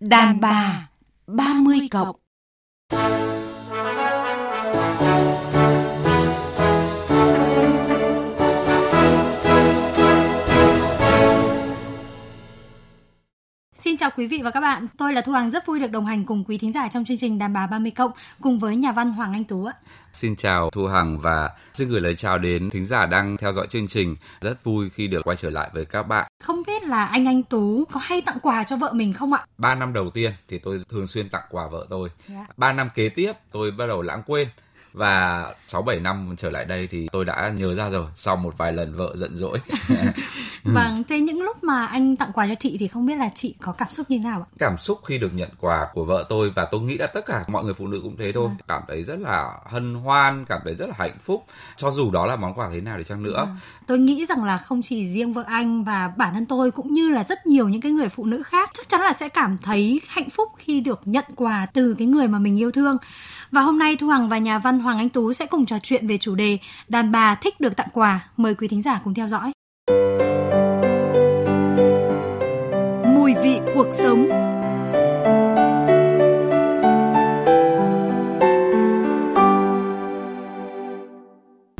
Đàn bà 30 cộng. Chào quý vị và các bạn, tôi là Thu Hằng rất vui được đồng hành cùng quý thính giả trong chương trình Đàn bà 30 cộng cùng với nhà văn Hoàng Anh Tú ạ. Xin chào Thu Hằng và xin gửi lời chào đến thính giả đang theo dõi chương trình. Rất vui khi được quay trở lại với các bạn. Không biết là anh Anh Tú có hay tặng quà cho vợ mình không ạ? Ba năm đầu tiên thì tôi thường xuyên tặng quà vợ tôi. Dạ. Ba năm kế tiếp tôi bắt đầu lãng quên và 6 7 năm trở lại đây thì tôi đã nhớ ra rồi sau một vài lần vợ giận dỗi. Vâng, thế những lúc mà anh tặng quà cho chị thì không biết là chị có cảm xúc như thế nào ạ? cảm xúc khi được nhận quà của vợ tôi và tôi nghĩ là tất cả mọi người phụ nữ cũng thế thôi cảm thấy rất là hân hoan cảm thấy rất là hạnh phúc cho dù đó là món quà thế nào đi chăng nữa Tôi nghĩ rằng là không chỉ riêng vợ anh và bản thân tôi cũng như là rất nhiều những cái người phụ nữ khác chắc chắn là sẽ cảm thấy hạnh phúc khi được nhận quà từ cái người mà mình yêu thương. Và hôm nay Thu Hằng và nhà văn Hoàng Anh Tú sẽ cùng trò chuyện về chủ đề đàn bà thích được tặng quà. Mời quý thính giả cùng theo dõi. Mùi vị cuộc sống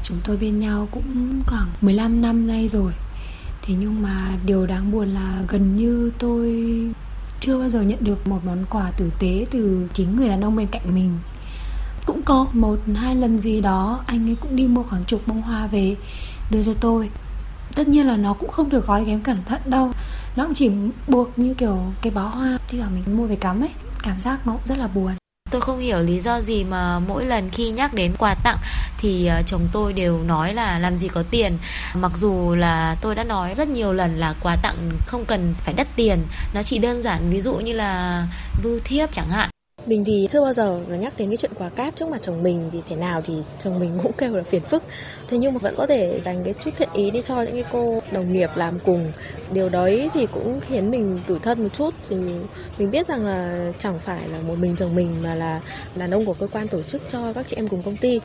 Chúng tôi bên nhau cũng khoảng 15 năm nay rồi Thế nhưng mà điều đáng buồn là gần như tôi chưa bao giờ nhận được một món quà tử tế từ chính người đàn ông bên cạnh mình cũng có một hai lần gì đó anh ấy cũng đi mua khoảng chục bông hoa về đưa cho tôi. Tất nhiên là nó cũng không được gói ghém cẩn thận đâu. Nó cũng chỉ buộc như kiểu cái bó hoa Thì bảo mình mua về cắm ấy. Cảm giác nó cũng rất là buồn. Tôi không hiểu lý do gì mà mỗi lần khi nhắc đến quà tặng thì ờ, chồng tôi đều nói là làm gì có tiền. Mặc dù là tôi đã nói rất nhiều lần là quà tặng không cần phải đắt tiền, nó chỉ đơn giản ví dụ như là bưu thiếp chẳng hạn. Mình thì chưa bao giờ nhắc đến cái chuyện quà cáp trước mặt chồng mình, vì thế nào thì chồng mình cũng kêu là phiền phức. Thế nhưng mà vẫn có thể dành cái chút thiện ý đi cho những cái cô đồng nghiệp làm cùng. Điều đấy thì cũng khiến mình tủi thân một chút. Thì mình biết rằng là chẳng phải là một mình chồng mình mà là đàn ông của cơ quan tổ chức cho các chị em cùng công ty.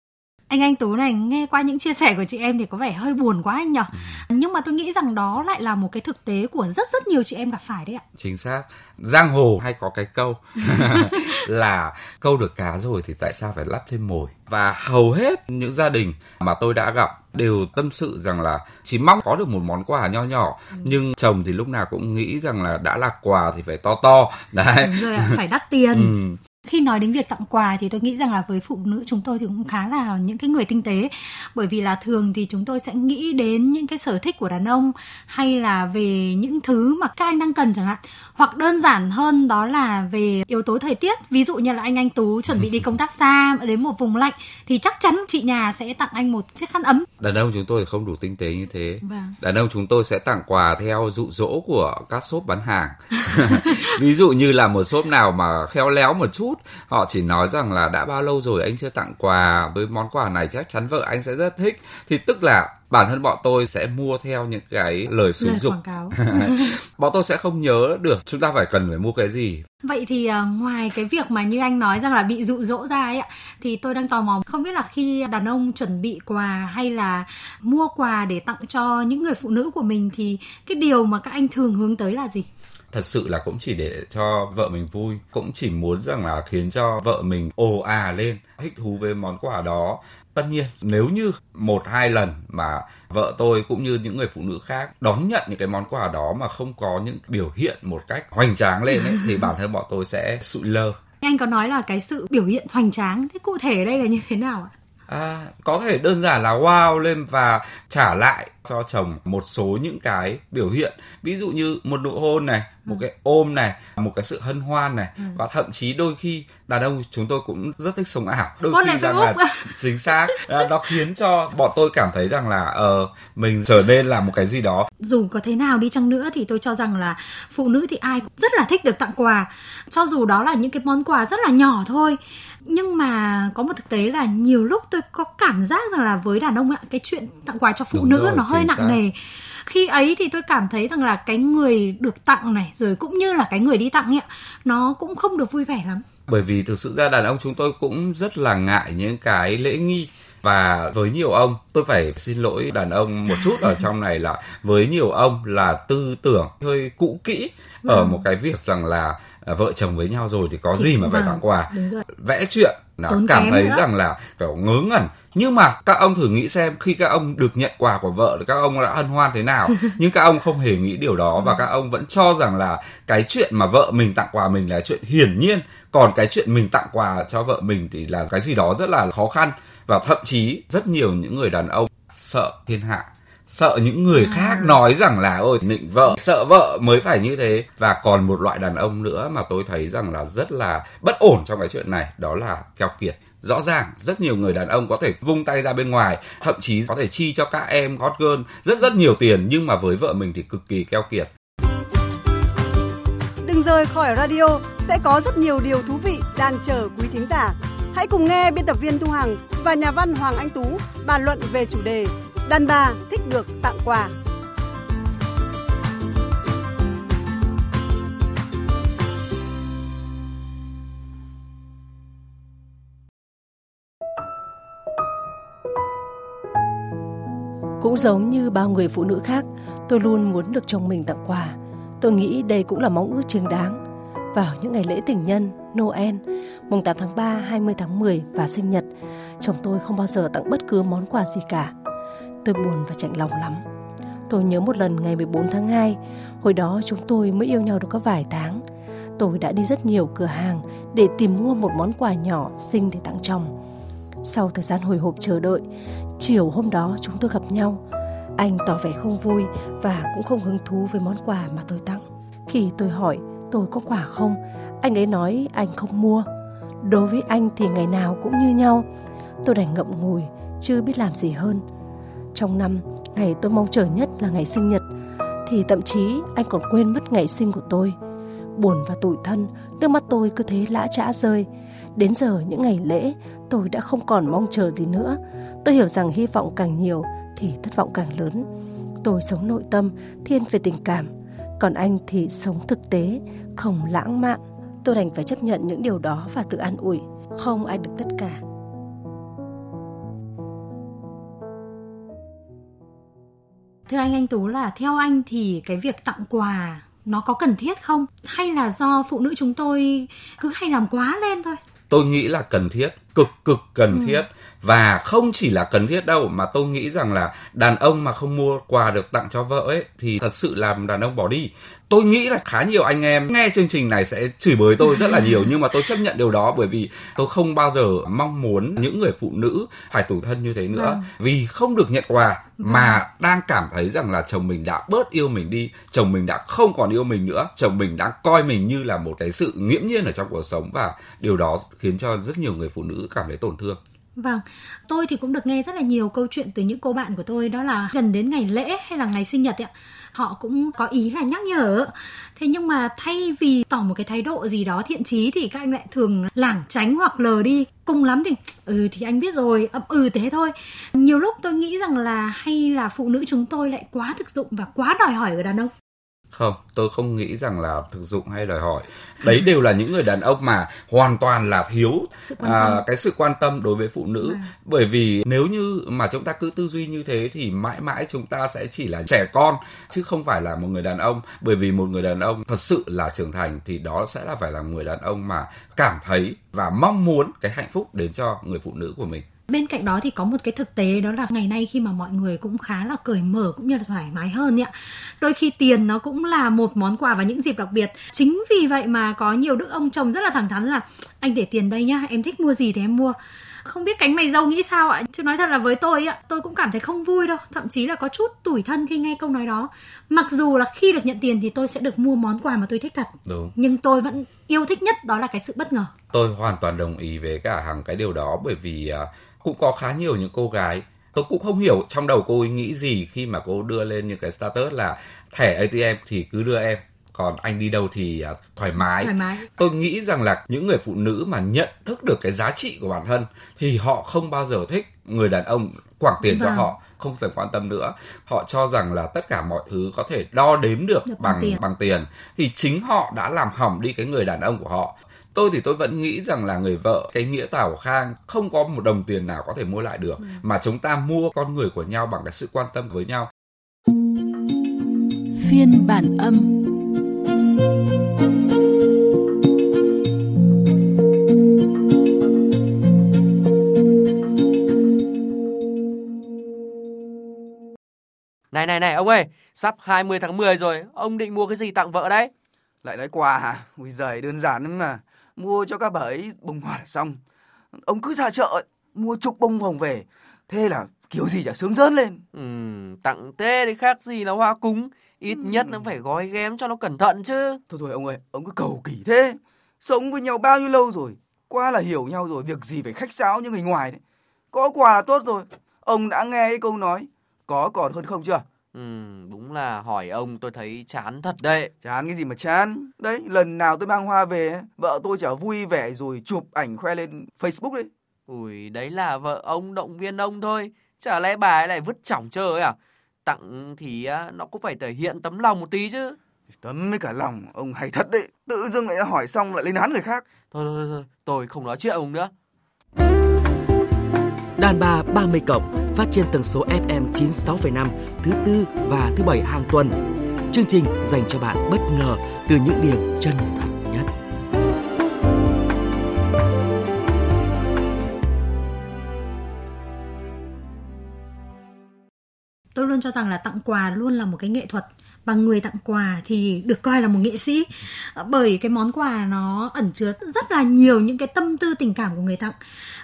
Anh Anh Tú này nghe qua những chia sẻ của chị em thì có vẻ hơi buồn quá anh nhở. Nhưng mà tôi nghĩ rằng đó lại là một cái thực tế của rất rất nhiều chị em gặp phải đấy ạ. chính xác giang hồ hay có cái câu là câu được cá rồi thì tại sao phải lắp thêm mồi và hầu hết những gia đình mà tôi đã gặp đều tâm sự rằng là chỉ mong có được một món quà nho nhỏ nhưng chồng thì lúc nào cũng nghĩ rằng là đã là quà thì phải to to đấy Đúng rồi ạ, phải đắt tiền. ừ. Khi nói đến việc tặng quà thì tôi nghĩ rằng là với phụ nữ chúng tôi thì cũng khá là những cái người tinh tế. Bởi vì là thường thì chúng tôi sẽ nghĩ đến những cái sở thích của đàn ông hay là về những thứ mà các anh đang cần chẳng hạn. Hoặc đơn giản hơn đó là về yếu tố thời tiết. Ví dụ như là anh anh Tú chuẩn bị đi công tác xa đến một vùng lạnh thì chắc chắn chị nhà sẽ tặng anh một chiếc khăn ấm. Đàn ông chúng tôi không đủ tinh tế như thế. Vâng. đàn ông chúng tôi sẽ tặng quà theo dụ dỗ của các shop bán hàng. Ví dụ như là một shop nào mà khéo léo một chút họ chỉ nói rằng là đã bao lâu rồi anh chưa tặng quà. Với món quà này chắc chắn vợ anh sẽ rất thích. Thì tức là bản thân bọn tôi sẽ mua theo những cái lời xúi dục. bọn tôi sẽ không nhớ được chúng ta phải cần phải mua cái gì. Vậy thì à, ngoài cái việc mà như anh nói rằng là bị dụ dỗ ra ấy ạ thì tôi đang tò mò không biết là khi đàn ông chuẩn bị quà hay là mua quà để tặng cho những người phụ nữ của mình thì cái điều mà các anh thường hướng tới là gì? Thật sự là cũng chỉ để cho vợ mình vui cũng chỉ muốn rằng là khiến cho vợ mình ồ à lên thích thú với món quà đó tất nhiên nếu như một hai lần mà vợ tôi cũng như những người phụ nữ khác đón nhận những cái món quà đó mà không có những biểu hiện một cách hoành tráng lên ấy, thì bản thân bọn tôi sẽ sụi lơ Anh có nói là cái sự biểu hiện hoành tráng thế cụ thể ở đây là như thế nào ạ? À, có thể đơn giản là wow lên và trả lại cho chồng một số những cái biểu hiện. Ví dụ như một nụ hôn này một cái ôm này một cái sự hân hoan này. Và thậm chí đôi khi đàn ông chúng tôi cũng rất thích sống ảo. Đôi Post khi rằng là chính xác à, nó khiến cho bọn tôi cảm thấy rằng là ờ mình trở nên là một cái gì đó. Dù có thế nào đi chăng nữa thì tôi cho rằng là phụ nữ thì ai cũng rất là thích được tặng quà. Cho dù đó là những cái món quà rất là nhỏ thôi nhưng mà có một thực tế là nhiều lúc tôi có cảm giác rằng là với đàn ông ạ cái chuyện tặng quà cho phụ Đúng nữ rồi, nó hơi chính nặng xác. nề khi ấy thì tôi cảm thấy rằng là cái người được tặng này rồi cũng như là cái người đi tặng ấy nó cũng không được vui vẻ lắm bởi vì thực sự ra đàn ông chúng tôi cũng rất là ngại những cái lễ nghi và với nhiều ông tôi phải xin lỗi đàn ông một chút ở trong này là với nhiều ông là tư tưởng hơi cũ kỹ ở Vâng. một cái việc rằng là vợ chồng với nhau rồi thì có Thì- gì mà phải tặng quà. Vẽ chuyện là Tốn cảm thấy nữa. rằng là kiểu ngớ ngẩn. Nhưng mà các ông thử nghĩ xem khi các ông được nhận quà của vợ thì các ông đã hân hoan thế nào? Nhưng các ông không hề nghĩ điều đó và các ông vẫn cho rằng là cái chuyện mà vợ mình tặng quà mình là chuyện hiển nhiên. Còn cái chuyện mình tặng quà cho vợ mình thì là cái gì đó rất là khó khăn. Và thậm chí rất nhiều những người đàn ông sợ thiên hạ sợ những người khác nói rằng là ôi nịnh vợ sợ vợ mới phải như thế. Và còn một loại đàn ông nữa mà tôi thấy rằng là rất là bất ổn trong cái chuyện này đó là keo kiệt. Rõ ràng rất nhiều người đàn ông có thể vung tay ra bên ngoài thậm chí có thể chi cho các em hot girl rất rất nhiều tiền nhưng mà với vợ mình thì cực kỳ keo kiệt. Đừng rời khỏi radio, sẽ có rất nhiều điều thú vị đang chờ quý thính giả. Hãy cùng nghe biên tập viên Thu Hằng và nhà văn Hoàng Anh Tú bàn luận về chủ đề Đàn bà thích được tặng quà. Cũng giống như bao người phụ nữ khác, tôi luôn muốn được chồng mình tặng quà. Tôi nghĩ đây cũng là mong ước chính đáng. Vào những ngày lễ tình nhân, Noel, mùng 8 tháng 3, 20 tháng 10 và sinh nhật, chồng tôi không bao giờ tặng bất cứ món quà gì cả. Tôi buồn và chạnh lòng lắm. Tôi nhớ một lần ngày 14 tháng 2, hồi đó chúng tôi mới yêu nhau được có vài tháng. Tôi đã đi rất nhiều cửa hàng để tìm mua một món quà nhỏ xinh để tặng chồng. Sau thời gian hồi hộp chờ đợi, chiều hôm đó chúng tôi gặp nhau. Anh tỏ vẻ không vui và cũng không hứng thú với món quà mà tôi tặng. Khi tôi hỏi tôi có quà không, anh ấy nói anh không mua. Đối với anh thì ngày nào cũng như nhau. Tôi đành ngậm ngùi, chưa biết làm gì hơn. Trong năm, ngày tôi mong chờ nhất là ngày sinh nhật, thì thậm chí anh còn quên mất ngày sinh của tôi. Buồn và tủi thân, nước mắt tôi cứ thế lã chã rơi. Đến giờ những ngày lễ, tôi đã không còn mong chờ gì nữa. Tôi hiểu rằng hy vọng càng nhiều thì thất vọng càng lớn. Tôi sống nội tâm, thiên về tình cảm, còn anh thì sống thực tế, không lãng mạn. Tôi đành phải chấp nhận những điều đó và tự an ủi. Không ai được tất cả. Thưa anh Anh Tú là theo anh thì cái việc tặng quà nó có cần thiết không? Hay là do phụ nữ chúng tôi cứ hay làm quá lên thôi? tôi nghĩ là cần thiết cực cực cần thiết và không chỉ là cần thiết đâu mà tôi nghĩ rằng là đàn ông mà không mua quà được tặng cho vợ ấy thì thật sự làm đàn ông bỏ đi tôi nghĩ là khá nhiều anh em nghe chương trình này sẽ chửi bới tôi rất là nhiều nhưng mà tôi chấp nhận điều đó bởi vì tôi không bao giờ mong muốn những người phụ nữ phải tủi thân như thế nữa. Vâng. vì không được nhận quà mà đang cảm thấy rằng là chồng mình đã bớt yêu mình đi chồng mình đã không còn yêu mình nữa chồng mình đã coi mình như là một cái sự nghiễm nhiên ở trong cuộc sống và điều đó khiến cho rất nhiều người phụ nữ cảm thấy tổn thương. Vâng, tôi thì cũng được nghe rất là nhiều câu chuyện từ những cô bạn của tôi đó là gần đến ngày lễ hay là ngày sinh nhật ấy, ạ, họ cũng có ý là nhắc nhở. Thế nhưng mà thay vì tỏ một cái thái độ gì đó thiện chí thì các anh lại thường lảng tránh hoặc lờ đi. Cùng lắm thì ừ thì anh biết rồi, ậm ừ thế thôi. Nhiều lúc tôi nghĩ rằng là hay là phụ nữ chúng tôi lại quá thực dụng và quá đòi hỏi ở đàn ông không tôi không nghĩ rằng là thực dụng hay đòi hỏi. Đấy đều là những người đàn ông mà hoàn toàn là thiếu Sự à, cái sự quan tâm đối với phụ nữ. Vâng. bởi vì nếu như mà chúng ta cứ tư duy như thế thì mãi mãi chúng ta sẽ chỉ là trẻ con chứ không phải là một người đàn ông. Bởi vì một người đàn ông thật sự là trưởng thành thì đó sẽ là phải là người đàn ông mà cảm thấy và mong muốn cái hạnh phúc đến cho người phụ nữ của mình Bên cạnh đó thì có một cái thực tế đó là ngày nay khi mà mọi người cũng khá là cởi mở cũng như là thoải mái hơn ạ. Đôi khi tiền nó cũng là một món quà và những dịp đặc biệt. Chính vì vậy mà có nhiều đức ông chồng rất là thẳng thắn là anh để tiền đây nhá, em thích mua gì thì em mua. Không biết cánh mày dâu nghĩ sao ạ? Chứ nói thật là với tôi ạ, tôi cũng cảm thấy không vui đâu. Thậm chí là có chút tủi thân khi nghe câu nói đó. Mặc dù là khi được nhận tiền thì tôi sẽ được mua món quà mà tôi thích thật. đúng Nhưng tôi vẫn yêu thích nhất đó là cái sự bất ngờ. tôi hoàn toàn đồng ý với cả hàng cái điều đó bởi vì à, cũng có khá nhiều những cô gái tôi cũng không hiểu trong đầu cô ấy nghĩ gì khi mà cô đưa lên những cái status là thẻ ATM thì cứ đưa em còn anh đi đâu thì à, thoải mái Thoải mái. tôi nghĩ rằng là những người phụ nữ mà nhận thức được cái giá trị của bản thân thì họ không bao giờ thích người đàn ông quảng tiền cho Vâng. họ không thèm quan tâm nữa họ cho rằng là tất cả mọi thứ có thể đo đếm được Được bằng bằng tiền. bằng tiền thì chính họ đã làm hỏng đi cái người đàn ông của họ tôi thì tôi vẫn nghĩ rằng là người vợ cái nghĩa tảo khang không có một đồng tiền nào có thể mua lại được ừ. mà chúng ta mua con người của nhau bằng cái sự quan tâm với nhau phiên bản âm Này này này ông ơi, sắp 20 tháng 10 rồi, ông định mua cái gì tặng vợ đấy? Lại nói quà hả? Ui giời, đơn giản lắm mà. Mua cho các bà ấy bông hoa là xong. Ông cứ ra chợ mua chục bông hồng về. Thế là kiểu gì chả sướng rơn lên. Ừ, tặng thế thì khác gì là hoa cúng. Ít ừ. nhất nó phải gói ghém cho nó cẩn thận chứ. Thôi thôi ông ơi, ông cứ cầu kỳ thế. Sống với nhau bao nhiêu lâu rồi. Qua là hiểu nhau rồi, việc gì phải khách sáo như người ngoài đấy. Có quà là tốt rồi. Ông đã nghe cái câu nói có còn hơn không chưa? Ừ, đúng là hỏi ông tôi thấy chán thật đấy. Chán cái gì mà chán? Đấy, lần nào tôi mang hoa về, vợ tôi chả vui vẻ rồi chụp ảnh khoe lên Facebook đấy. Ui, đấy là vợ ông động viên ông thôi. Chả lẽ bà ấy lại vứt chỏng chơi à? Tặng thì nó cũng phải thể hiện tấm lòng một tí chứ. Tấm với cả lòng, ông hay thật đấy. Tự dưng lại hỏi xong lại lên án người khác. Thôi thôi thôi, tôi không nói chuyện ông nữa. Đàn bà 30 cộng phát trên tần số FM 96,5 thứ tư và thứ bảy hàng tuần. Chương trình dành cho bạn bất ngờ từ những điểm chân thật nhất. Tôi luôn cho rằng là tặng quà luôn là một cái nghệ thuật và người tặng quà thì được coi là một nghệ sĩ. Ờ, bởi cái món quà nó ẩn chứa rất là nhiều những cái tâm tư, tình cảm của người tặng.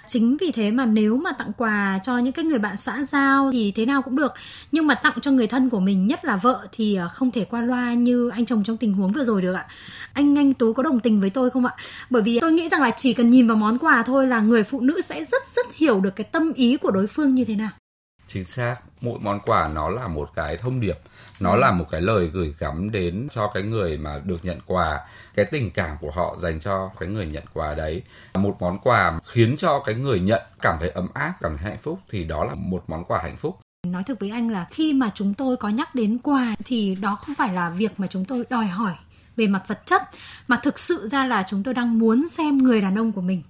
Chính vì thế mà nếu mà tặng quà cho những cái người bạn xã giao thì thế nào cũng được. Nhưng mà tặng cho người thân của mình, nhất là vợ, thì ờ, không thể qua loa như anh chồng trong tình huống vừa rồi được ạ. Anh anh tú có đồng tình với tôi không ạ? Bởi vì tôi nghĩ rằng là chỉ cần nhìn vào món quà thôi là người phụ nữ sẽ rất rất hiểu được cái tâm ý của đối phương như thế nào. Chính xác, mỗi món quà nó là một cái thông điệp nó là một cái lời gửi gắm đến cho cái người mà được nhận quà. Cái tình cảm của họ dành cho cái người nhận quà đấy. Một món quà khiến cho cái người nhận cảm thấy ấm áp cảm thấy hạnh phúc thì đó là một món quà hạnh phúc. Nói thực với anh là khi mà chúng tôi có nhắc đến quà thì đó không phải là việc mà chúng tôi đòi hỏi về mặt vật chất mà thực sự ra là chúng tôi đang muốn xem người đàn ông của mình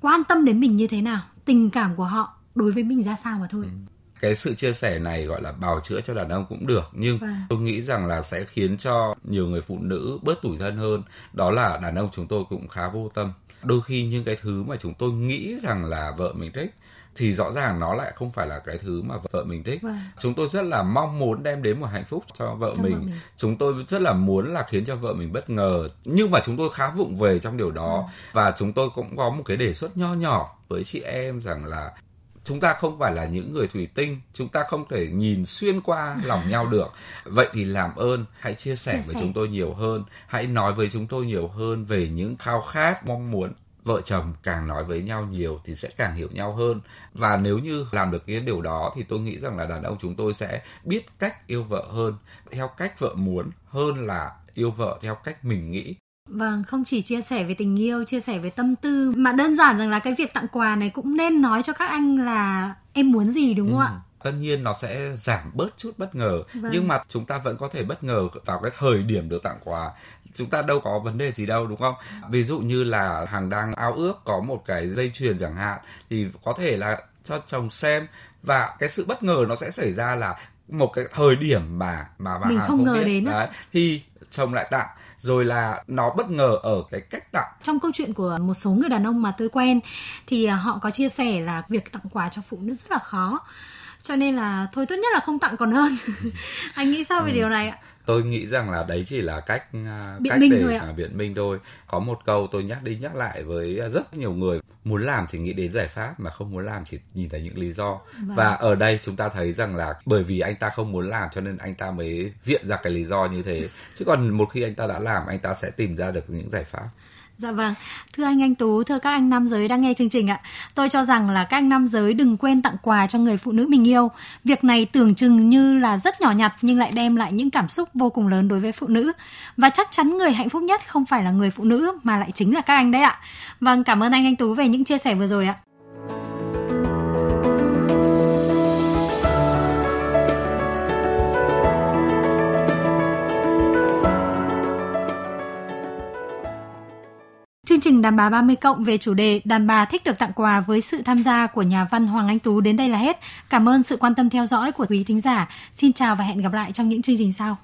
quan tâm đến mình như thế nào tình cảm của họ đối với mình ra sao mà thôi. Ừ cái sự chia sẻ này gọi là bào chữa cho đàn ông cũng được nhưng vâng. tôi nghĩ rằng là sẽ khiến cho nhiều người phụ nữ bớt tủi thân hơn đó là đàn ông chúng tôi cũng khá vô tâm đôi khi những cái thứ mà chúng tôi nghĩ rằng là vợ mình thích thì rõ ràng nó lại không phải là cái thứ mà vợ mình thích vâng. chúng tôi rất là mong muốn đem đến một hạnh phúc cho vợ mình. mình chúng tôi rất là muốn là khiến cho vợ mình bất ngờ nhưng mà chúng tôi khá vụng về trong điều đó vâng. và chúng tôi cũng có một cái đề xuất nho nhỏ với chị em rằng là chúng ta không phải là những người thủy tinh chúng ta không thể nhìn xuyên qua lòng nhau được. Vậy thì làm ơn hãy chia sẻ chia với sẻ. chúng tôi nhiều hơn. Hãy nói với chúng tôi nhiều hơn về những khao khát mong muốn. Vợ chồng càng nói với nhau nhiều thì sẽ càng hiểu nhau hơn. Và nếu như làm được cái điều đó thì tôi nghĩ rằng là đàn ông chúng tôi sẽ biết cách yêu vợ hơn theo cách vợ muốn hơn là yêu vợ theo cách mình nghĩ Vâng, không chỉ chia sẻ về tình yêu, chia sẻ về tâm tư mà đơn giản rằng là cái việc tặng quà này cũng nên nói cho các anh là em muốn gì đúng không ừ. ạ? tất nhiên nó sẽ giảm bớt chút bất ngờ vâng. nhưng mà chúng ta vẫn có thể bất ngờ vào cái thời điểm được tặng quà chúng ta đâu có vấn đề gì đâu đúng không ví dụ như là hàng đang ao ước có một cái dây chuyền chẳng hạn thì có thể là cho chồng xem và cái sự bất ngờ nó sẽ xảy ra là một cái thời điểm mà mà bà mình không, không ngờ biết. đến đấy thì chồng lại tặng rồi là nó bất ngờ ở cái cách tặng. Trong câu chuyện của một số người đàn ông mà tôi quen thì à, họ có chia sẻ là việc tặng quà cho phụ nữ rất là khó. Cho nên là thôi tốt nhất là không tặng còn hơn. Anh nghĩ sao về ừ. điều này ạ tôi nghĩ rằng là đấy chỉ là cách à, biện cách minh để thôi ạ. biện minh thôi có một câu tôi nhắc đi nhắc lại với rất nhiều người muốn làm thì nghĩ đến giải pháp mà không muốn làm chỉ nhìn thấy những lý do vâng. và ở đây chúng ta thấy rằng là bởi vì anh ta không muốn làm cho nên anh ta mới viện ra cái lý do như thế chứ còn một khi anh ta đã làm anh ta sẽ tìm ra được những giải pháp Dạ vâng, thưa anh Anh Tú, thưa các anh nam giới đang nghe chương trình ạ. Tôi cho rằng là các anh nam giới đừng quên tặng quà cho người phụ nữ mình yêu. Việc này tưởng chừng như là rất nhỏ nhặt nhưng lại đem lại những cảm xúc vô cùng lớn đối với phụ nữ. Và chắc chắn người hạnh phúc nhất không phải là người phụ nữ mà lại chính là các anh đấy ạ. Vâng, cảm ơn anh Anh Tú về những chia sẻ vừa rồi ạ. Chương trình đàn bà 30 cộng về chủ đề đàn bà thích được tặng quà với sự tham gia của nhà văn Hoàng Anh Tú đến đây là hết. Cảm ơn sự quan tâm theo dõi của quý thính giả. Xin chào và hẹn gặp lại trong những chương trình sau.